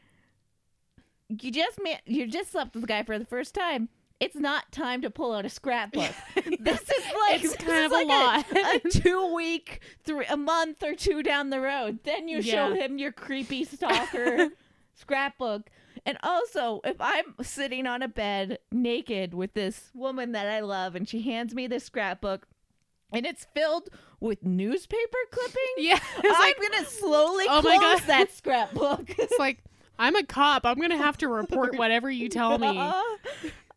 S1: you just ma- you just slept with the guy for the first time. It's not time to pull out a scrapbook. [laughs] this is like
S2: It's kind of a
S1: like
S2: lot.
S1: A, two week, three, a month or two down the road. Then you show him your creepy stalker scrapbook. And also, if I'm sitting on a bed naked with this woman that I love, and she hands me this scrapbook, and it's filled with newspaper clipping,
S2: yeah [laughs]
S1: I'm
S2: like
S1: gonna slowly
S2: Oh
S1: close
S2: my God.
S1: that [laughs] scrapbook.
S2: It's like I'm a cop. I'm gonna have to report [laughs] whatever you tell me.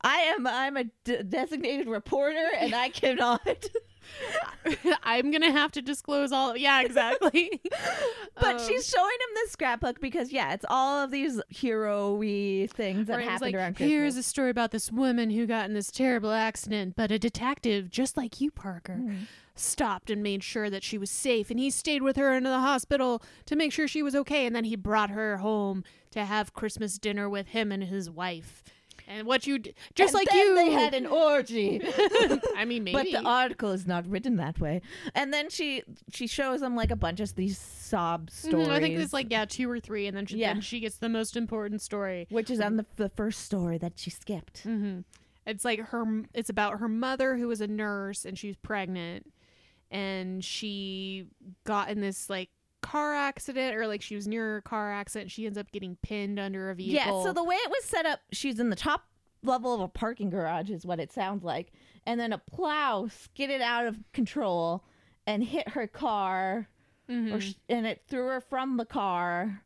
S1: I am. I'm a d- designated reporter, and I cannot. [laughs]
S2: I'm gonna have to disclose all. Yeah, exactly. [laughs]
S1: but
S2: Um,
S1: she's showing him this scrapbook because, yeah, it's all of these hero-y things that happened
S2: like,
S1: around Christmas.
S2: Here's a story about this woman who got in this terrible accident, but a detective, just like you, Parker,
S1: Mm.
S2: stopped and made sure that she was safe, and he stayed with her into the hospital to make sure she was okay, and then he brought her home to have Christmas dinner with him and his wife. And what you d- just
S1: And
S2: like you,
S1: they had an orgy. [laughs]
S2: I mean, maybe.
S1: But the article is not written that way. And then she she shows them like a bunch of these sob stories.
S2: I think it's like yeah, two or three, and then she,
S1: Yeah.
S2: then she gets the most important story.
S1: which is on the, the first story that she skipped.
S2: hmm It's like her. It's about her mother who was a nurse and she was pregnant, and she got in this like car accident or like she was near a car accident. She ends up getting pinned under a vehicle.
S1: Yeah, so the way it was set up, she's in the top level of a parking garage, is what it sounds like. And then a plow skidded out of control and hit her car,
S2: Mhm.
S1: or sh- and it threw her from the car.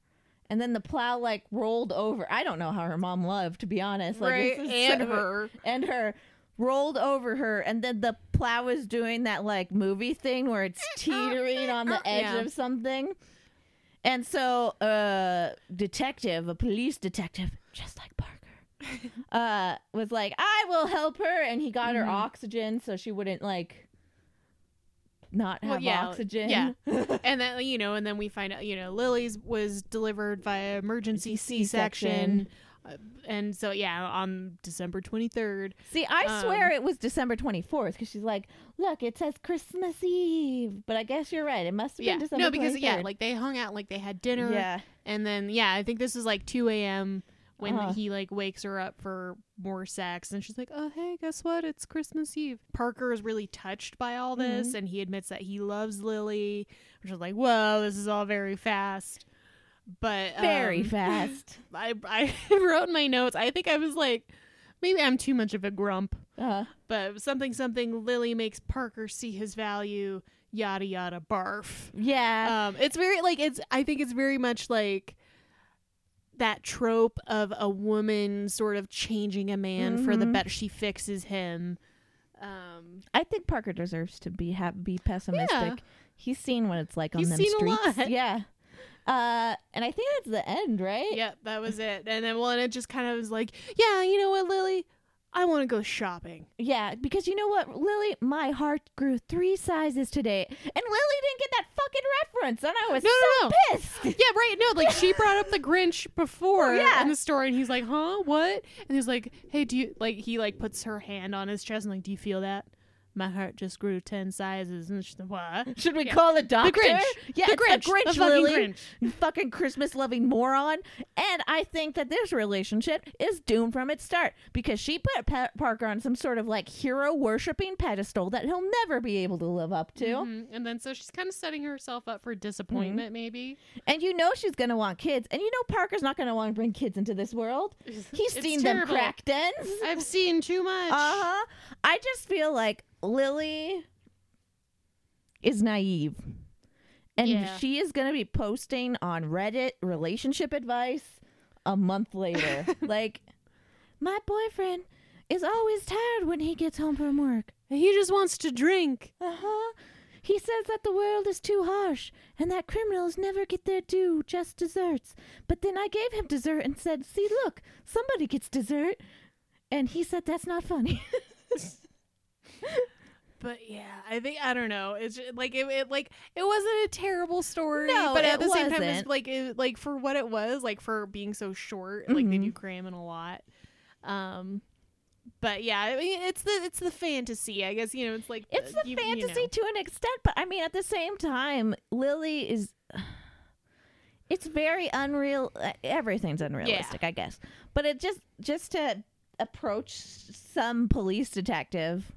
S1: And then the plow like rolled over. I don't know how her mom loved, to be honest. Like,
S2: right, and
S1: so-
S2: her. [laughs]
S1: and her rolled over her, and then the plow was doing that like movie thing where it's [laughs] teetering on the edge
S2: Yeah.
S1: of something. And so, a detective, a police detective, just like Parker, [laughs] uh, was like, "I will help her," and he got her
S2: Mhm.
S1: oxygen so she wouldn't like not
S2: Well,
S1: have
S2: yeah,
S1: oxygen.
S2: yeah. [laughs] and then you know, and then we find out you know Lily's was delivered via emergency C section. And so yeah, on December twenty third.
S1: See, I
S2: Um,
S1: swear it was December 24th because she's like, look, it says Christmas Eve. But I guess you're right. It must have
S2: Yeah,
S1: been December
S2: no, because yeah, like they hung out, like they had dinner,
S1: yeah.
S2: and then yeah, I think this is like two a.m. when
S1: Uh-huh.
S2: he like wakes her up for more sex, and she's like, "Oh hey, guess what? It's Christmas Eve." Parker is really touched by all this,
S1: Mm-hmm.
S2: and he admits that he loves Lily, which is like, "Whoa, this is all very fast." But
S1: Very
S2: um,
S1: fast. [laughs]
S2: I I [laughs] wrote in my notes. I think I was like, maybe I'm too much of a grump,
S1: Uh,
S2: but something something. Lily makes Parker see his value. Yada yada barf.
S1: yeah.
S2: Um, it's very like it's. I think it's very much like that trope of a woman sort of changing a man for the
S1: Mhm.
S2: better. She fixes him. Um,
S1: I think Parker deserves to be ha- be pessimistic.
S2: Yeah.
S1: He's seen what it's like on
S2: He's
S1: them
S2: a
S1: streets.
S2: lot.
S1: Yeah. Uh, and I think that's the end, right?
S2: Yep, that was it. And then well, and it just kind of was like, yeah, you know what, Lily, I want to go shopping.
S1: Yeah, because you know what, Lily, my heart grew three sizes today, and Lily didn't get that fucking reference, and I was
S2: No,
S1: so
S2: no, no.
S1: pissed.
S2: Yeah, right. No, like she brought up the Grinch [laughs] before
S1: Yeah.
S2: in the story, and he's like, "Huh, what?" And he's like, "Hey, do you like?" He like puts her hand on his chest and like, "Do you feel that?" My heart just grew ten sizes, and like, "What?"
S1: Should we
S2: Yeah.
S1: call the doctor?
S2: The Grinch.
S1: Yeah,
S2: the Grinch,
S1: the Grinch,
S2: the fucking
S1: Lily.
S2: Grinch.
S1: Fucking Christmas loving moron. And I think that this relationship is doomed from its start because she put pa- Parker on some sort of like hero worshipping pedestal that he'll never be able to live up to.
S2: Mhm. And then so she's kind of setting herself up for disappointment,
S1: Mm-hmm.
S2: maybe.
S1: And you know she's going to want kids. And you know Parker's not going to want to bring kids into this world. [laughs] He's
S2: It's
S1: seen
S2: terrible.
S1: them crack dens.
S2: I've seen too much.
S1: Uh huh. I just feel like Lily is naive. And
S2: Yeah.
S1: she is going to be posting on Reddit relationship advice a month later. [laughs] like, my boyfriend is always tired when he gets home from work.
S2: He just wants to drink.
S1: Uh huh. He says that the world is too harsh and that criminals never get their due, just desserts. But then I gave him dessert and said, See, look, somebody gets dessert. And he said, That's not funny. [laughs] [laughs]
S2: But yeah, I think I don't know. It's just, like it, it like it wasn't a terrible story,
S1: No,
S2: but at the same time,
S1: wasn't.
S2: it's like it, like for what it was, like for being so short, like they do cram in a lot. Um, but yeah, I mean, it's the it's the fantasy, I guess. You know, it's like
S1: It's
S2: uh,
S1: the
S2: you- you
S1: fantasy
S2: know.
S1: to an extent, but I mean, at the same time, Lily is. [sighs] It's very unreal. uh, Everything's unrealistic, I guess. But it just just to approach some police detective,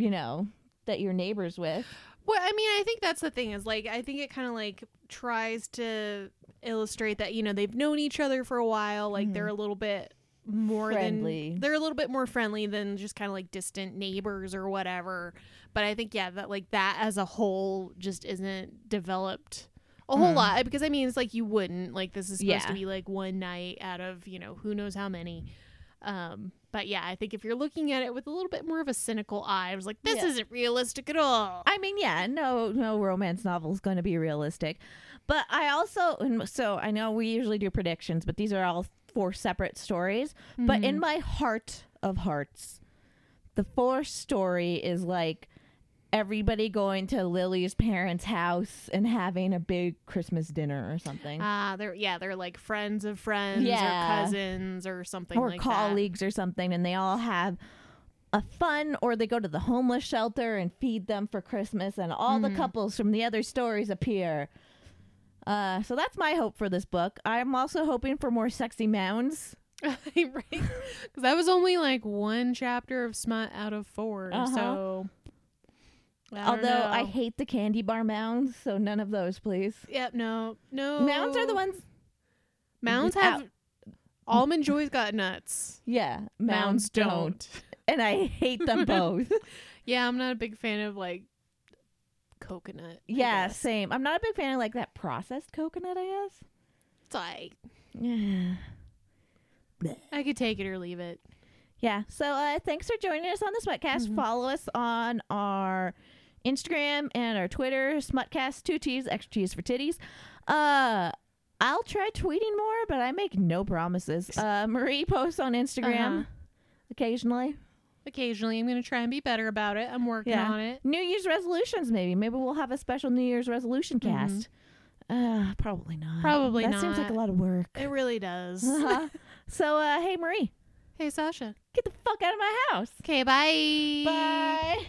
S1: you know, that you're neighbors with.
S2: Well, I mean, I think that's the thing is like I think it kind of like tries to illustrate that you know they've known each other for a while, like they're a little bit more
S1: Mm-hmm. Friendly.
S2: than they're a little bit more friendly than just kind of like distant neighbors or whatever. But I think yeah, that like that as a whole just isn't developed a whole
S1: Mhm.
S2: lot because I mean it's like you wouldn't like this is supposed to be like one night out of you know who knows how many. Um, but yeah, I think if you're looking at it with a little bit more of a cynical eye, I was like, this
S1: Yeah.
S2: isn't realistic at all.
S1: I mean, yeah, no, no romance novel is going to be realistic, but I also, so I know we usually do predictions, but these are all four separate stories. But in
S2: Mhm.
S1: my heart of hearts, the fourth story is like everybody going to Lily's parents' house and having a big Christmas dinner or something.
S2: Ah, they're yeah, they're like friends of friends
S1: Yeah.
S2: or cousins or something
S1: or
S2: like
S1: colleagues or something, and they all have a fun, or they go to the homeless shelter and feed them for Christmas, and all the
S2: Mhm.
S1: couples from the other stories appear. Uh, so that's my hope for this book. I'm also hoping for more sexy mounds. [laughs]
S2: right? Because that was only like one chapter of smut out of 4
S1: Uh-huh.
S2: So, I don't
S1: Although I hate the candy bar mounds, so none of those, please.
S2: Yep, no, no.
S1: Mounds are the ones.
S2: Mounds have almond joy's got nuts.
S1: Yeah, mounds, don't. [laughs] and I hate them [laughs] both.
S2: Yeah, I'm not a big fan of like coconut. I
S1: yeah,
S2: guess.
S1: same. I'm not a big fan of like that processed coconut. I guess.
S2: it's like [sighs]
S1: Yeah.
S2: I could take it or leave it.
S1: Yeah. So uh, thanks for joining us on the Smutcast.
S2: Mhm.
S1: Follow us on our Instagram and our Twitter, Smutcast, two T's, extra T's for titties. Uh, I'll try tweeting more, but I make no promises. Uh, Marie posts on Instagram
S2: Uh-huh.
S1: occasionally.
S2: Occasionally, I'm gonna try and be better about it. I'm working
S1: Yeah.
S2: on it.
S1: New Year's resolutions, maybe. Maybe we'll have a special New Year's resolution
S2: Mhm.
S1: cast. Uh, probably not.
S2: Probably not.
S1: that seems like a lot of work.
S2: It really does.
S1: Uh-huh. [laughs] so, uh, hey, Marie,
S2: hey, Sasha.
S1: get the fuck out of my house.
S2: Okay, bye.
S1: Bye.